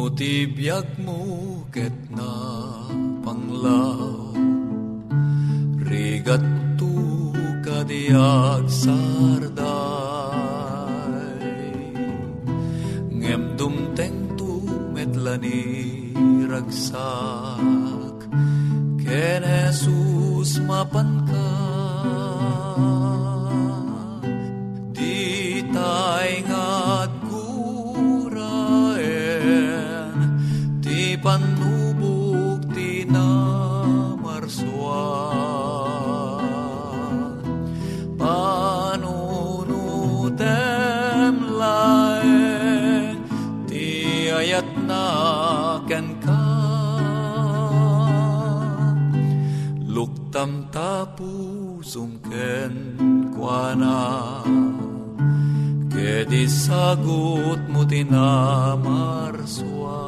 No tibiyag mo ket na panglaw Rigat tu kadiag sarday. Ngem dumteng tu metlani ragsak Ken Jesus mapan Luktam tapusum ken kuana Kedi sagut mo tinamarswa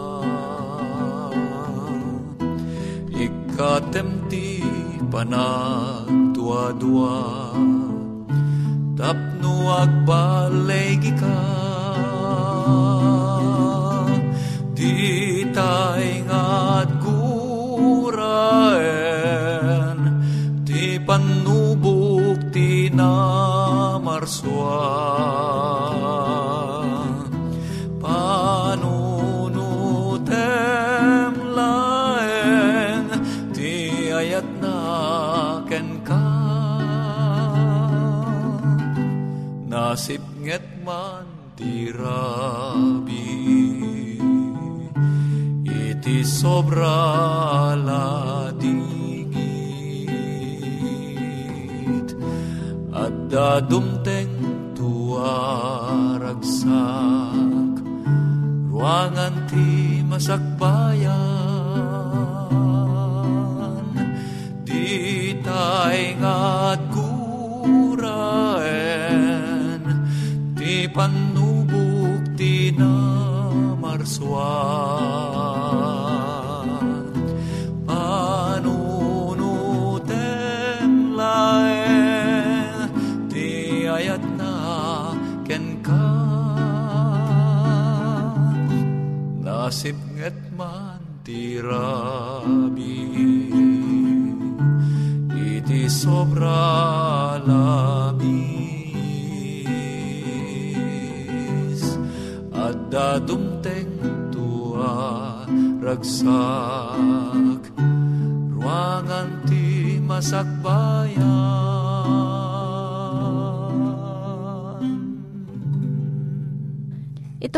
Ikatem ti panagdua-dua Tapno agbalegi ka Di tay Ti panubuk ti namarswa Panunutem laeng Ti ayat na ken ka. Nasip nget man ti rabi Iti sobra Dadumteng tuaragsak Ruangan ti masakbayan. Di tay ngat guraen Ti panubuk ti namarswan Rabi Iti sobra labis At dadumteng tua ragsak Ruangan ti masakbayan.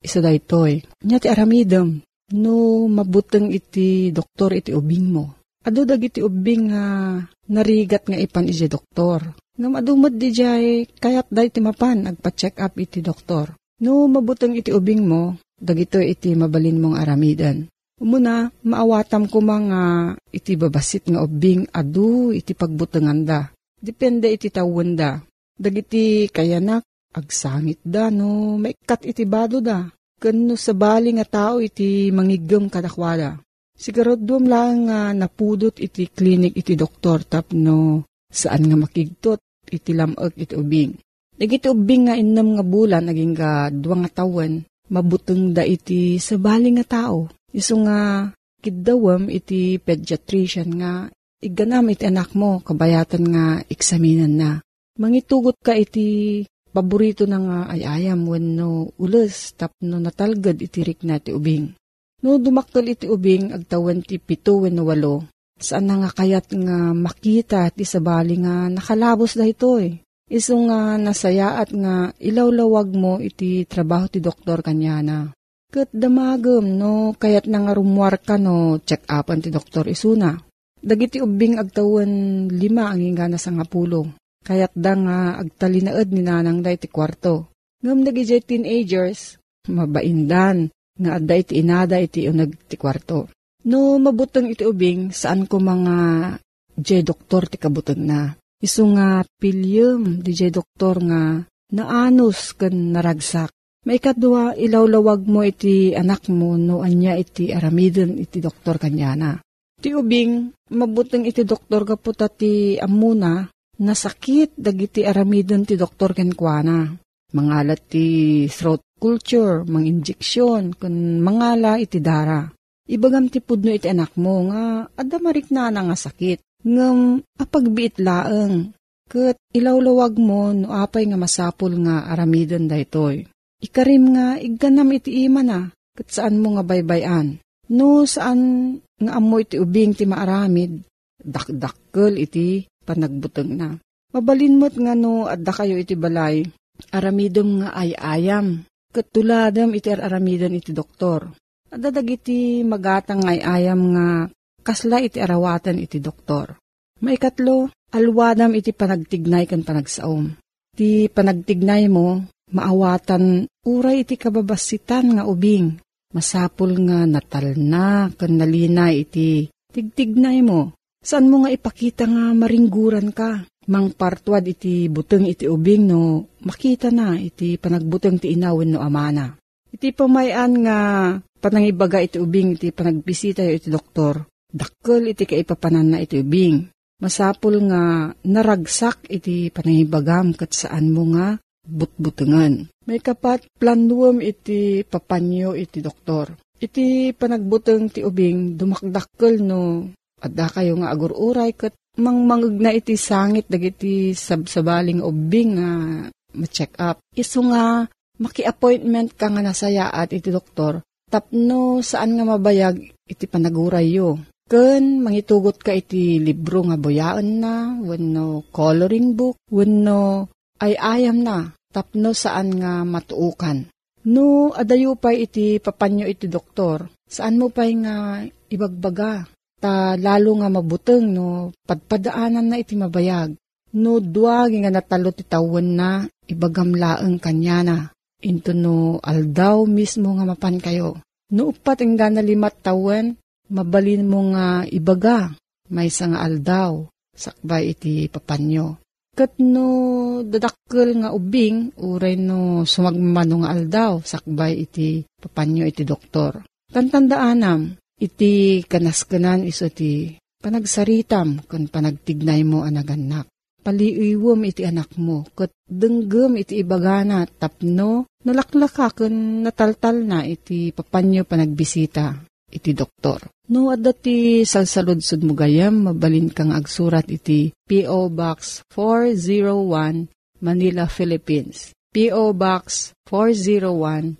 isa daytoy. Nya ti aramidem, no mabuteng iti doktor iti ubing mo. Ado dag iti ubing nga narigat nga ipan iti doktor. Nga madumad di jay, kayat day ti mapan, agpa-check up iti doktor. No mabuteng iti ubing mo, dagito iti mabalin mong aramidan. Umuna, maawatam ko mga iti babasit nga ubing adu iti pagbutengan da. Depende iti tawon da. Dagiti kayanak, agsangit da no, maikat iti bado da. Kano sa nga tao iti mangigam kadakwada. Siguradom lang nga napudot iti klinik iti doktor tapno saan nga makigtot iti lamag iti ubing. Dagiti ubing nga innam nga bulan naging ga duwa nga tawen mabuteng da iti sa nga tao. Iso nga kidawam iti pediatrician nga iganam iti anak mo kabayatan nga eksaminan na. Mangitugot ka iti paborito na nga ayayam wenno ules tapno natalgad iti rik na ti ubing. No dumaktal iti ubing agtawan ti pito wenno walo. Saan na nga kayat nga makita ti sabali nga nakalabos da ito eh. Iso nga nasayaat nga ilawlawag mo iti trabaho ti doktor kanya na. Kat damagam no kayat na nga rumwar ka no check upan ti doktor isuna. Dagiti ubing agtawan lima ang ingana sa nga. Kayat da nga agtalinaad ni nanang da iti kwarto. Ngam dagiti teenagers, mabaindan nga adda iti inada iti unag ti kwarto. No mabutang iti ubing saan ko mga J doktor ti kabutang na. Isu nga pilyem di J doktor nga naanos kan naragsak. Maikadwa ilawlawag mo iti anak mo no anya iti aramiden iti doktor kanyana. Ti ubing mabutang iti doktor kaputa ti amuna nasakit dagiti aramiden ti doktor kenkwana. Mangalat ti throat culture, mang injeksyon, kun mangala iti dara. Ibagam ti pudno iti anak mo nga adda marik na nga sakit. Ngam apagbiit laeng. Kat ilawlawag mo no apay nga masapul nga aramiden daytoy. Ikarim nga igganam iti ima na, kat saan mo nga baybayan. No saan nga amoy iti ubing ti maaramid, dakdakkel iti panagbuteng na. Mabalin mo't nga no adda kayo iti balay, aramidom nga ay ayam, kat tuladam iti aramidon iti doktor. Adadag iti magatang ay ayam nga kasla iti arawatan iti doktor. Maikatlo, alwadam iti panagtignay kan panagsaom. Ti panagtignay mo, maawatan uray iti kababasitan nga ubing. Masapul nga natal na kan nalinay iti tigtignay mo. Saan mo nga ipakita nga maringguran ka? Mang partwad iti buteng iti ubing no makita na iti panagbuteng ti inawin no amana. Iti pamayan nga panangibaga iti ubing iti panagbisita iti doktor. Dakkel iti kaipapanan na iti ubing. Masapul nga naragsak iti panangibagam kat saan mo nga butbutengan. May kapat planuam iti papanyo iti doktor. Iti panagbuteng ti ubing dumakdakkel no adda kayo nga agururay kat mangmangag na iti sangit dagiti sabsabaling ubing nga ma-check up. Iso nga maki-appointment ka nga nasayaat iti doktor tapno saan nga mabayag iti panaguray yo. Ken mangitugot ka iti libro nga boyaan na, wenno coloring book, wenno ay ayam na, tapno saan nga matuukan. No, adayo pa iti papanyo iti doktor, saan mo pa nga ibagbaga, ta lalo nga mabuteng no, padpadaanan na iti mabayag. No, duwag nga natalo ti tawon na, ibagamlaeng kanya na, into no aldaw mismo nga mapan kayo. No, upat ang na limat tawen, mabalin mo nga ibaga, may nga aldaw, sakbay iti papanyo. Kat no dadakkel nga ubing, uray no sumagmano nga aldaw, sakbay iti papanyo iti doktor. Tantandaanam, iti kanaskanan iso ti panagsaritam kun panagtignay mo anaganak. Paliiwom iti anak mo, kat denggem iti ibagana tapno, nalaklaka kun nataltal na iti papanyo panagbisita iti doktor. No, adda ti salsaludsud mo gayam, mabalin kang agsurat iti P.O. Box 401, Manila, Philippines. P.O. Box 401,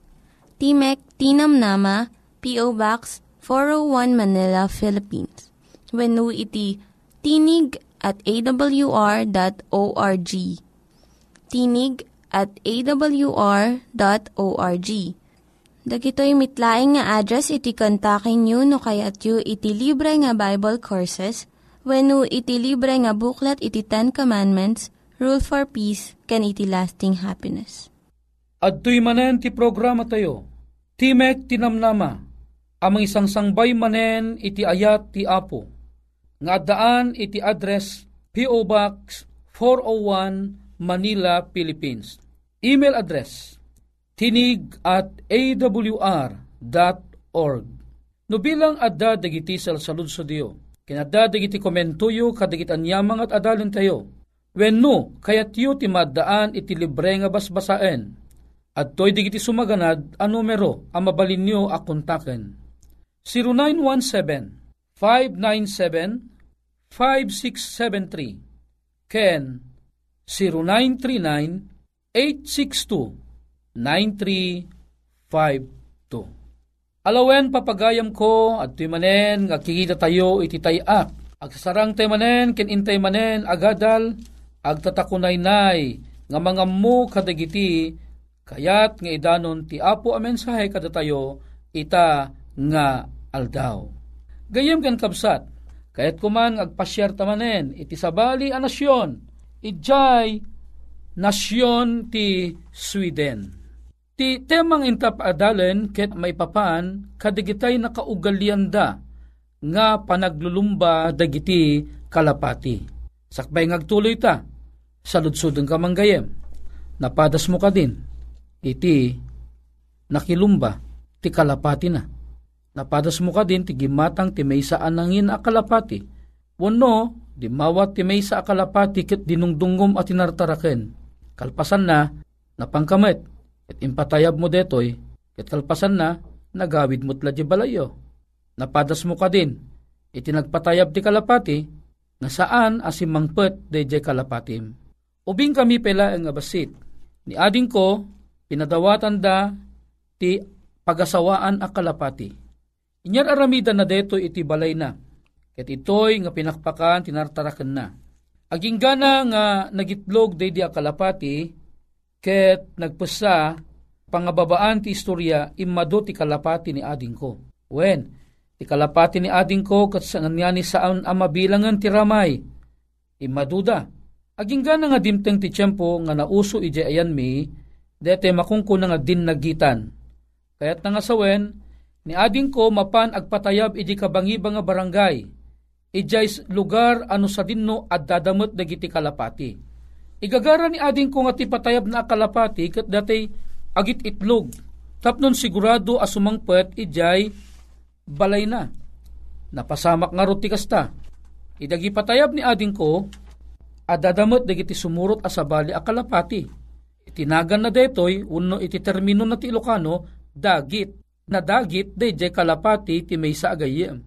Timek Tinam Nama, P.O. Box 401 Manila, Philippines. When iti tinig at awr.org. Tinig at awr.org Dagitoy mitlaing nga address iti kontakin nyo no kayat yu iti libre nga Bible Courses when iti libre nga buklat iti Ten Commandments, Rule for Peace, can iti lasting happiness. At manen ti programa tayo, Timek Tinamnama, amang isang sangbay manen iti ayat ti Apo, nga daan iti address P.O. Box 401 Manila, Philippines. Email address tinig at awr.org. No bilang adda dagiti salsalud sa Diyo, kinadda dagiti komentuyo kadagit anyamang at adalin tayo. When no, kayat yu ti maddaan iti libre nga basbasaen. At to'y digiti sumaganad a numero ang mabalin nyo a kontaken. 0917-597-5673 Ken 0939-862 9352. Alawen papagayam ko at tuy manen nga kikita tayo iti tayak. Agsasarang tayo manen ken intay manen agadal agtatakunay nay nga mga mo kadagiti kayat nga idanon ti apo a mensahe kada tayo ita nga aldaw. Gayem kan kabsat, kayat kuman agpasyar tamanen iti sabali a nasyon, ijay nasyon ti Sweden Ti temang intap adalen ket may papaan kadigitay nakaugalianda nga panaglulumba dagiti kalapati. Sakbay ngagtuloy ta, saludsudeng ka manggayem. Napadas mo ka din, iti nakilumba, ti kalapati na. Napadas mo ka din, ti gimatang ti may sa anangin a kalapati. Wano, di mawat ti may sa akalapati ket dinungdungom at tinartaraken. Kalpasan na, napangkamet, Ket impatayab mo detoy, ket kalpasan na, nagawid mo't ladya balayo. Napadas mo ka din, iti nagpatayab ti kalapati, nga saan asimangpet dayjay kalapatim. Ubing kami pela ang abasit. Ni ading ko, pinadawatan da ti pagasawaan a kalapati. Inyar aramida na deto iti balay na. Ket itoy nga pinakpakan tinartarakan na. Aging gana nga nagitlog day di a kalapati, ket nagpasa pangababaan ti istorya imado ti kalapati ni ading ko. Wen, ti kalapati ni ading ko kat sa nganyani saan ang mabilangan ti ramay. Imaduda. Aging gana nga dimteng ti tiyempo nga nauso ije ayan mi, dete makungko nga din nagitan. Kaya't nga sawen, ni ading ko mapan agpatayab iji kabangiba nga barangay. Ijay lugar ano sa dinno at dadamot dagiti kalapati Igagara ni ading ko nga ti patayab na akalapati kat datay agit itlog. Tapnon sigurado asumangpet ijay balay na. Napasamak nga roti kasta. Idagi patayab ni ading ko adadamot dagiti sumurot asabali akalapati. Itinagan na detoy uno iti termino na ti Ilocano dagit na dagit dayjay kalapati ti may sa agayem.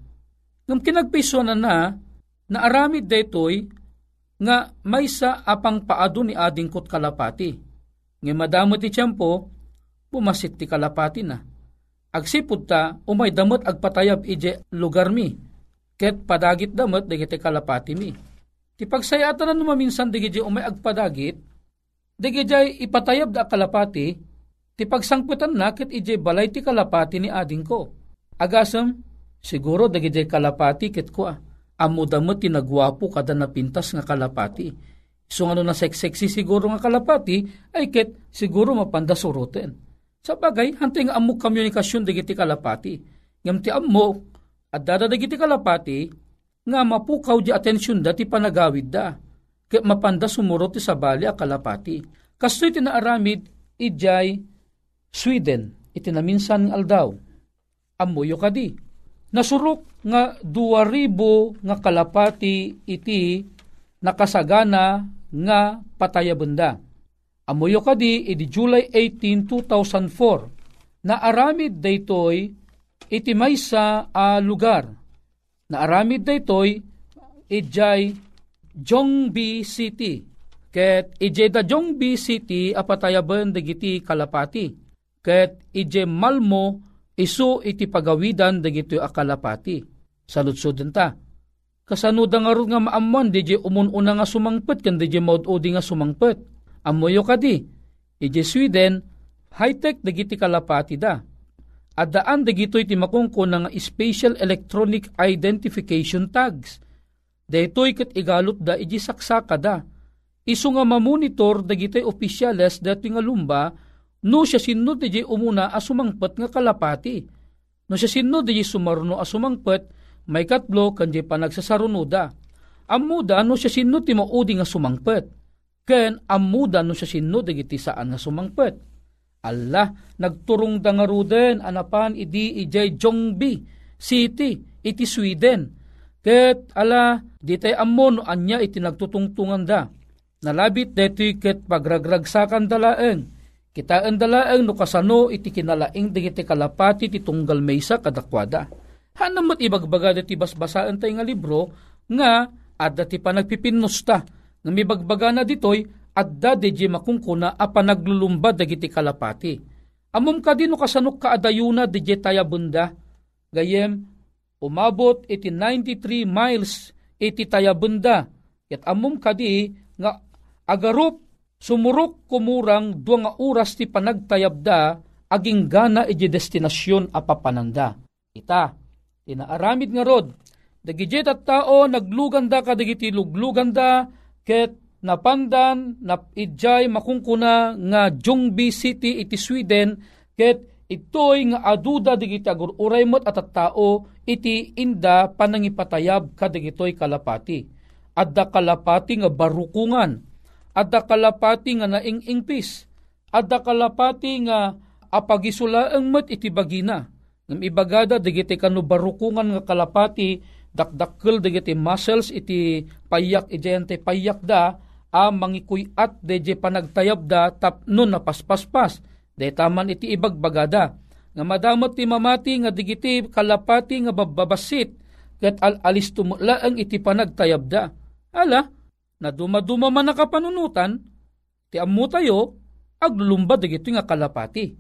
Ngam kinagpiso na na aramid detoy nga may sa apang paado ni ading kot kalapati. Nga madamot ti tiyempo, pumasit ti kalapati na. Agsipod ta, umay damot agpatayab ije lugar mi. Ket padagit damot dagiti kalapati mi. Ti pagsayatan na numaminsan dagiti umay agpadagit, dagiti ipatayab da kalapati, ti pagsangputan na ket ije balay ti kalapati ni ading ko. Agasem, Siguro dagiti kalapati ket ko ah. Amo damot tinagwapo kada napintas nga kalapati. So ano na sex-sexy siguro nga kalapati ay ket siguro mapanda surutin. Sa bagay, hantay nga amo komunikasyon dagiti kalapati. Ngam ti amo, at dada dagiti kalapati, nga mapukaw di atensyon da ti panagawid da. Kaya mapanda sumuro ti sabali a kalapati. Kasto'y tinaaramid, ijay Sweden, itinaminsan aldaw. Amuyo kadi Nasurok nga 2,000 nga kalapati iti nakasagana nga patayabenda. Amuyo kadi iti July 18, 2004 na aramid daytoy iti maysa a lugar. Na aramid daytoy ijay Jongbi City. Ket ije da Jongbi City apatayaben dagiti kalapati. Ket ije Malmo isu iti pagawidan dagito akalapati. Saludsuden ta. Kasanuda nga ron nga maamman, di umununa nga sumangpet, kan di maududi nga sumangpet. Amoyo ka di. Ije Sweden, high-tech dagiti kalapati da. At dagito iti makungko nga special electronic identification tags. Daytoy kat igalot da iji saksaka da. Isu nga mamonitor dagitoy opisyales dati nga lumba No siya sinno di umuna asumangpet nga kalapati. No siya sinno di sumarno asumangpet, may katlo kan di panagsasarunuda. Amuda no siya sinno ti maudi nga sumangpet. Ken amuda no siya sinno di giti saan nga sumangpet. Allah, nagturong da nga ruden anapan idi ijay Jongbi City, iti Sweden. Ket ala, di tay ammon anya iti nagtutungtungan da. Nalabit deti ket pagragragsakan dalaeng Kita andalaang no kasano iti kinalaing digiti kalapati ti tunggal maysa kadakwada. Hanamot ibagbaga dati basbasaan tayo nga libro nga adda ti panagpipinnosta nga mibagbaga na ditoy adda deje makungkuna a panaglulumba dagiti kalapati. Amom ka din no kasano kaadayuna deje taya bunda. Gayem, umabot iti 93 miles iti taya bunda. Yat amom kadi nga agarup Sumurok kumurang dua nga oras ti panagtayabda aging gana iti destinasyon apapananda. Ita, tinaaramid nga rod, dagijit at tao nagluganda ka dagiti lugluganda ket napandan na idjay makungkuna nga Jongbi City iti Sweden ket itoy nga aduda digiti agururay mo't at tao iti inda panangipatayab kadagitoy kalapati. Adda kalapati nga barukungan adda kalapati nga naing-ingpis, adda kalapati nga apagisulaang met iti bagina. Ngam ibagada digiti kanu barukungan nga kalapati dakdakkel digiti muscles iti payak ijente payak da a mangikuyat deje panagtayab da tapnon na paspaspas. De taman iti ibagbagada. Nga madamot ti mamati nga digiti kalapati nga bababasit ket al alis tumulaang iti panagtayab da. Ala, na dumaduma man nakapanunutan, ti ammo tayo, aglulumbad dagito nga kalapati.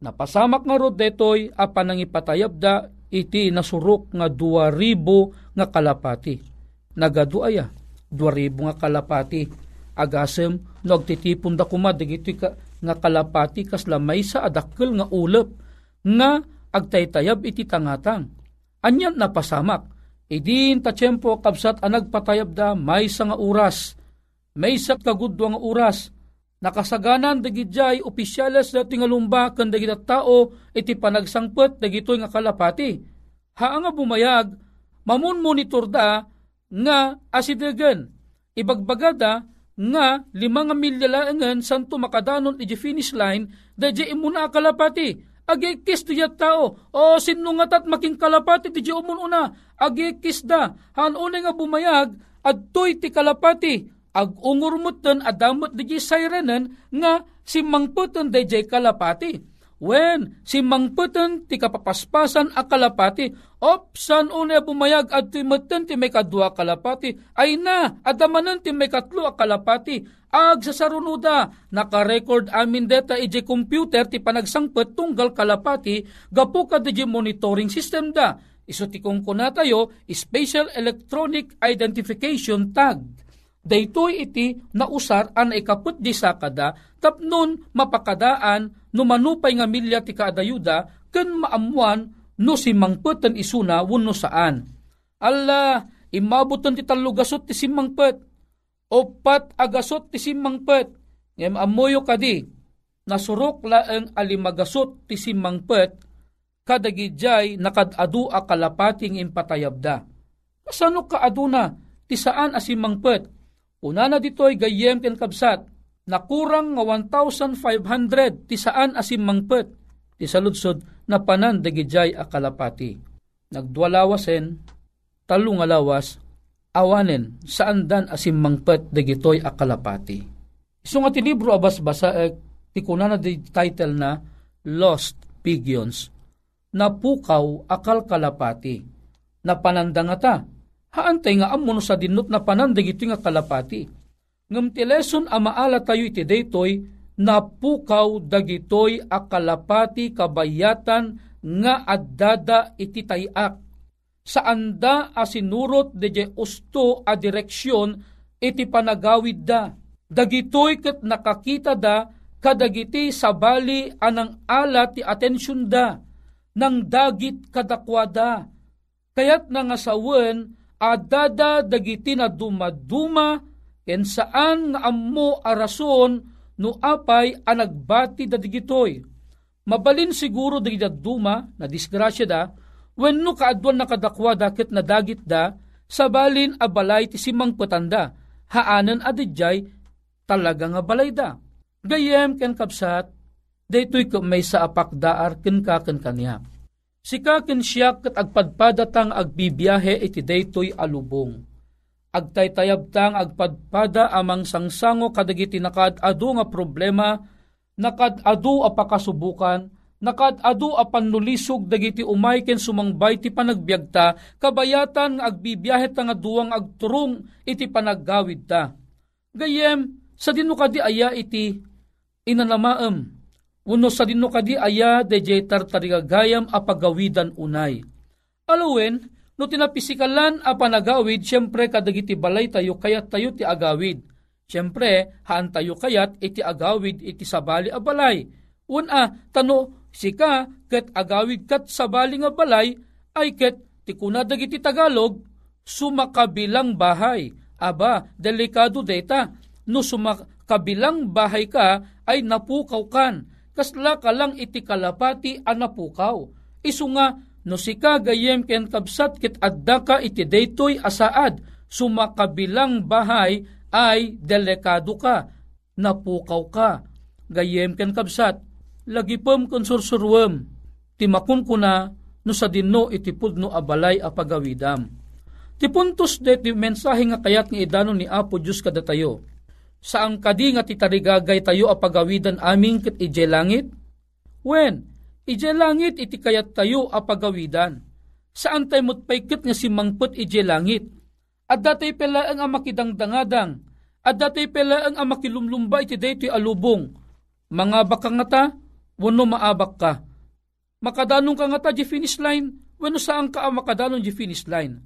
Napasamak nga rod detoy apan nang ipatayab da iti nasurok nga duwa ribo nga kalapati. Nagaduaya, duwa ribo nga kalapati. Agasem, no agtitipon da kumad dagito nga kalapati kas lamay sa adakkel nga ulep nga agtaytayab iti tangatang. Anyan napasamak, Idin ta tiyempo kabsat ang nagpatayab da may nga oras. May sa kagudwa nga oras. Nakasaganan dagidjay opisyales da tingalumba kan dagita tao iti panagsangpet dagito nga kalapati. Haa nga bumayag, mamun monitor da nga asidagan. Ibagbagada nga lima nga milya laangan santo makadanon iti finish line da imuna kalapati agikis ti tao. O sinungat at making kalapati ti umun una. Agikis da. Han nga bumayag adtoy ti kalapati. Ag ungurmutan adamot di sirenan nga si mangputan di kalapati. Wen, si mangputan ti kapapaspasan a kalapati, opsan una bumayag at timatan ti may kadwa kalapati, ay na, adamanan ti may katlo a kalapati, ag sa sarunuda, naka-record amin data iji computer ti panagsangpet tunggal kalapati, gapu ka monitoring system da, iso ti kung tayo, Special Electronic Identification Tag Daytoy iti nausar an ikaput di sakada tapnon mapakadaan no manupay nga milya ti kaadayuda ken maamuan no si mangpet isuna wano saan. Alla, imabutan ti talugasot ti simangpet, opat agasot ti simangpet, ngem amoyo kadi, nasurok laeng alimagasot ti simangpet, kadagidjay nakadadu a kalapating impatayabda. Kasano ka aduna, ti saan asimangpet? Una na ditoy gayem ken kabsat, nakurang nga 1,500 ti saan asimangpet, ti saludsod na panan dagidjay a kalapati. Nagdualawasen, talong alawas, awanen saan dan asim mangpet dagitoy akalapati. Iso nga ti libro abas basa eh, ti kunana di title na Lost Pigeons na pukaw akal kalapati na panandang ta haantay nga amuno sa dinot na panandag ito nga kalapati ngam ti lesson amaala tayo iti daytoy na pukaw dagitoy akalapati kabayatan nga addada iti tayak saan da asinurot de usto a direksyon iti panagawid da. Dagitoy ket nakakita da kadagiti sabali anang ala ti atensyon da nang dagit kadakwada. Kayat nga sawen adada dagiti na dumaduma ken saan nga ammo arason no apay anagbati da digitoy. Mabalin siguro dagiti duma na disgrasya da When no kaadwan nakadakwa dakit na dagit da, sabalin a balay ti simang patanda, haanan adidjay talaga nga balay da. Gayem ken kapsat, daytoy ka may sa apak daar ken kaken kanya. Sika ken siya kat agpadpadatang agbibiyahe iti daytoy alubong. Agtaytayabtang agpadpada amang sangsango kadagiti nakadado nga problema, nakadado a pakasubukan, nakadado a pannulisog dagiti umay ken sumangbay ti panagbiagta kabayatan agbibiyahe ta nga duwang agturong iti panaggawid ta. Gayem sa dino kadi aya iti inanamaem uno sa dino kadi aya DJ tartarigagayam a pagawidan unay. Alawen, no tinapisikalan a panagawid, siyempre kadagiti balay tayo kayat tayo ti agawid. Siyempre, haan tayo kayat iti agawid iti sabali a balay. Una, tano, Sika ket agawid kat sa bali nga balay ay ket tikuna dagiti Tagalog sumakabilang bahay. Aba, delikado data. No sumakabilang bahay ka ay napukaw kan. Kasla ka lang iti kalapati a napukaw. Isu nga no sika gayem ken kabsat ket adda ka iti daytoy asaad sumakabilang bahay ay delikado ka. Napukaw ka. Gayem ken kabsat lagipom kon sursurwem, timakon ko na no sa dinno itipod no abalay a pagawidam. Ti puntos de ti mensahe nga kayat nga idano ni Apo Diyos kada Saang kadi nga titarigagay tayo a pagawidan aming ket ije langit? Wen, ije langit iti kayat tayo a pagawidan. Saan tayo mutpaykit nga si ije langit? At datay pela ang amakidangdangadang, at datay pela ang amakilumlumba iti daytoy alubong. Mga bakang nga ta, wano maabak ka. Makadanong ka nga ta di finish line, wano saan ka ang makadanong di finish line.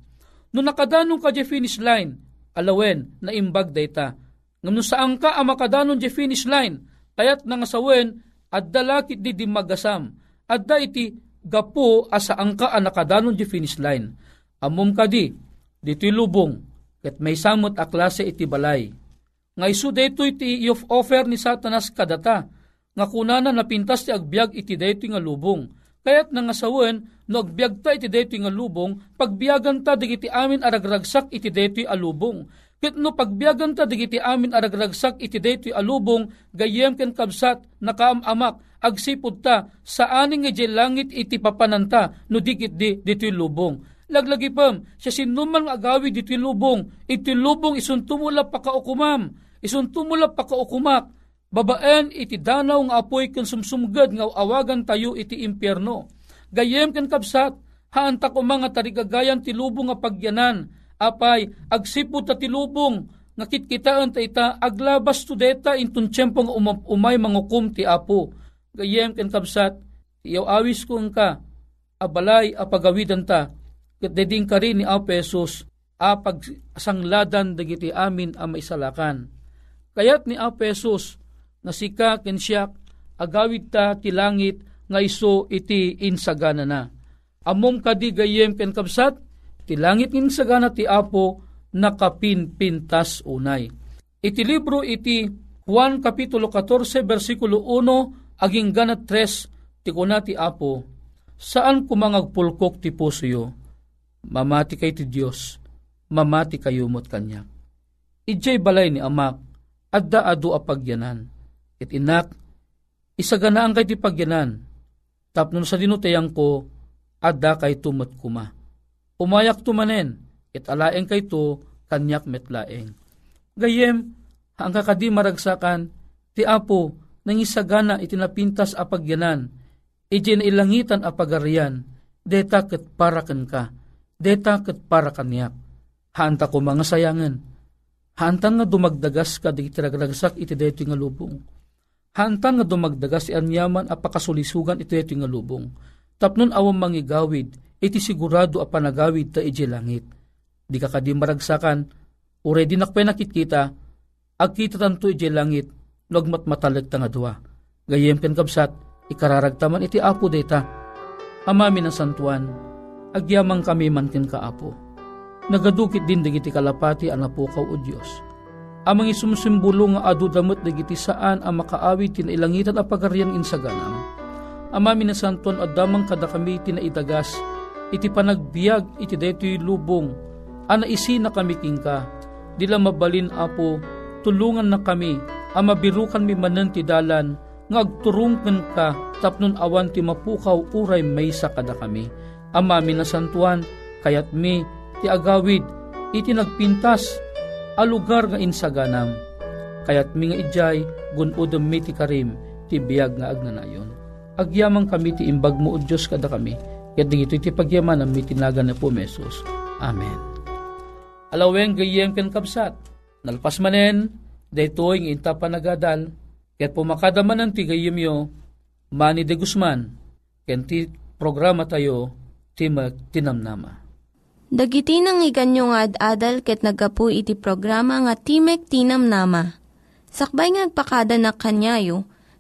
No nakadanong ka di finish line, alawen na imbag data. Ngam saan ka ang makadanong di finish line, kayat nga sawen, at dalakit di di magasam, at da iti gapo asaan ka ang nakadanon di finish line. Amom ka di, dito lubong, ket may samot a klase iti balay. Nga isu dito iti of offer ni satanas kadata, nga kunana napintas ti agbyag iti daytoy nga lubong. Kayat nga sawen, no agbyag ta iti daytoy nga lubong, pagbiyagan ta digiti amin aragragsak iti daytoy alubong. Ket no pagbiyagan ta digiti amin aragragsak iti daytoy alubong, gayem ken kabsat nakaamamak agsipod ta sa aning nga langit iti papananta no digit di ditoy lubong. Laglagi pam, siya sinuman agawi ditoy lubong, iti lubong isun tumula pakaukumam, isun tumula pakaukumak, Babaen iti danaw nga apoy ken sumsumged nga awagan tayo iti impyerno. Gayem ken kabsat, haanta ko mga tarigagayan ti lubong nga pagyanan, apay agsipod ta ti lubong nga kitkitaan ta ita aglabas to deta intun tiyempong um, umay mangukum ti apo. Gayem ken kabsat, iyaw awis ko ka, abalay apagawidan ta, ket deding ka rin ni Apo Jesus, apag sangladan dagiti amin a maisalakan. Kayat ni Apo Jesus, nga sika ken siyak agawid ta ti langit nga iso iti insagana na. Amom kadi gayem ken kabsat, ti langit nin sagana ti Apo nakapinpintas unay. Iti libro iti Juan Kapitulo 14 versikulo 1 aging ganat 3 ti kuna ti Apo saan kumangagpulkok ti puso mamati kay ti Dios mamati kayo mo't kanya. Ijay balay ni amak adda adu apagyanan it inak isaganaan kay ti pagyanan tapnon sa dinutayang ko adda kay tumot kuma. Umayak tumanen it alaeng kay to kanyak metlaeng. Gayem, ang kakadi maragsakan, ti apo, nang isagana itinapintas apagyanan, iti na ilangitan apagarian, deta ket parakan ka, deta ket para kanyak. Hanta ko mga sayangan, hanta nga dumagdagas ka di tiragdagsak iti deto nga lubong. Hanta nga dumagdagas ti anyaman apakasulisugan iti deto nga lubong. Tapnon awang mangigawid, iti sigurado a panagawid ta iti langit. Di ka kadi maragsakan, ure di nakpay nakitkita, agkita tanto iti langit, nagmat matalag nga dua. Gayem ken kabsat, ikararagtaman iti apo data. Amami ng santuan, agyamang kami man ken kaapo. Nagadukit din digiti kalapati ang napukaw o Diyos. Amang isumsimbolo nga adu damot digiti saan ang makaawit tinailangitan a pagarian insaganam. Amami na santuan adamang kada kami tinaidagas, iti panagbiag iti deto'y lubong, ana isi na kami kingka, dila mabalin apo, tulungan na kami, ang mabirukan mi manan ti dalan, nga agturungken ka, tapnon awan ti mapukaw uray may sa kada kami. Amami na santuan, kayat mi, ti agawid, iti nagpintas, a lugar nga insaganam. Kayat mi nga ijay, gunudom mi ti karim, ti biyag nga agnanayon. Agyamang kami ti imbag mo o Diyos kada kami, ket dito iti pagyaman ang mitinaga na po mesos. Amen. Alaweng gayem ken kapsat, nalpas manen, daytoy ng inta panagadal, ket pumakadaman ng tigayim yo, Manny de Guzman, ken ti programa tayo, ti tinamnama. Dagiti nang iganyo nga ad-adal ket nagapu iti programa nga Timek Tinamnama. Sakbay ngagpakada na kanyayo,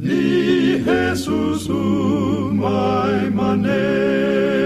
ni Jesus umay manen.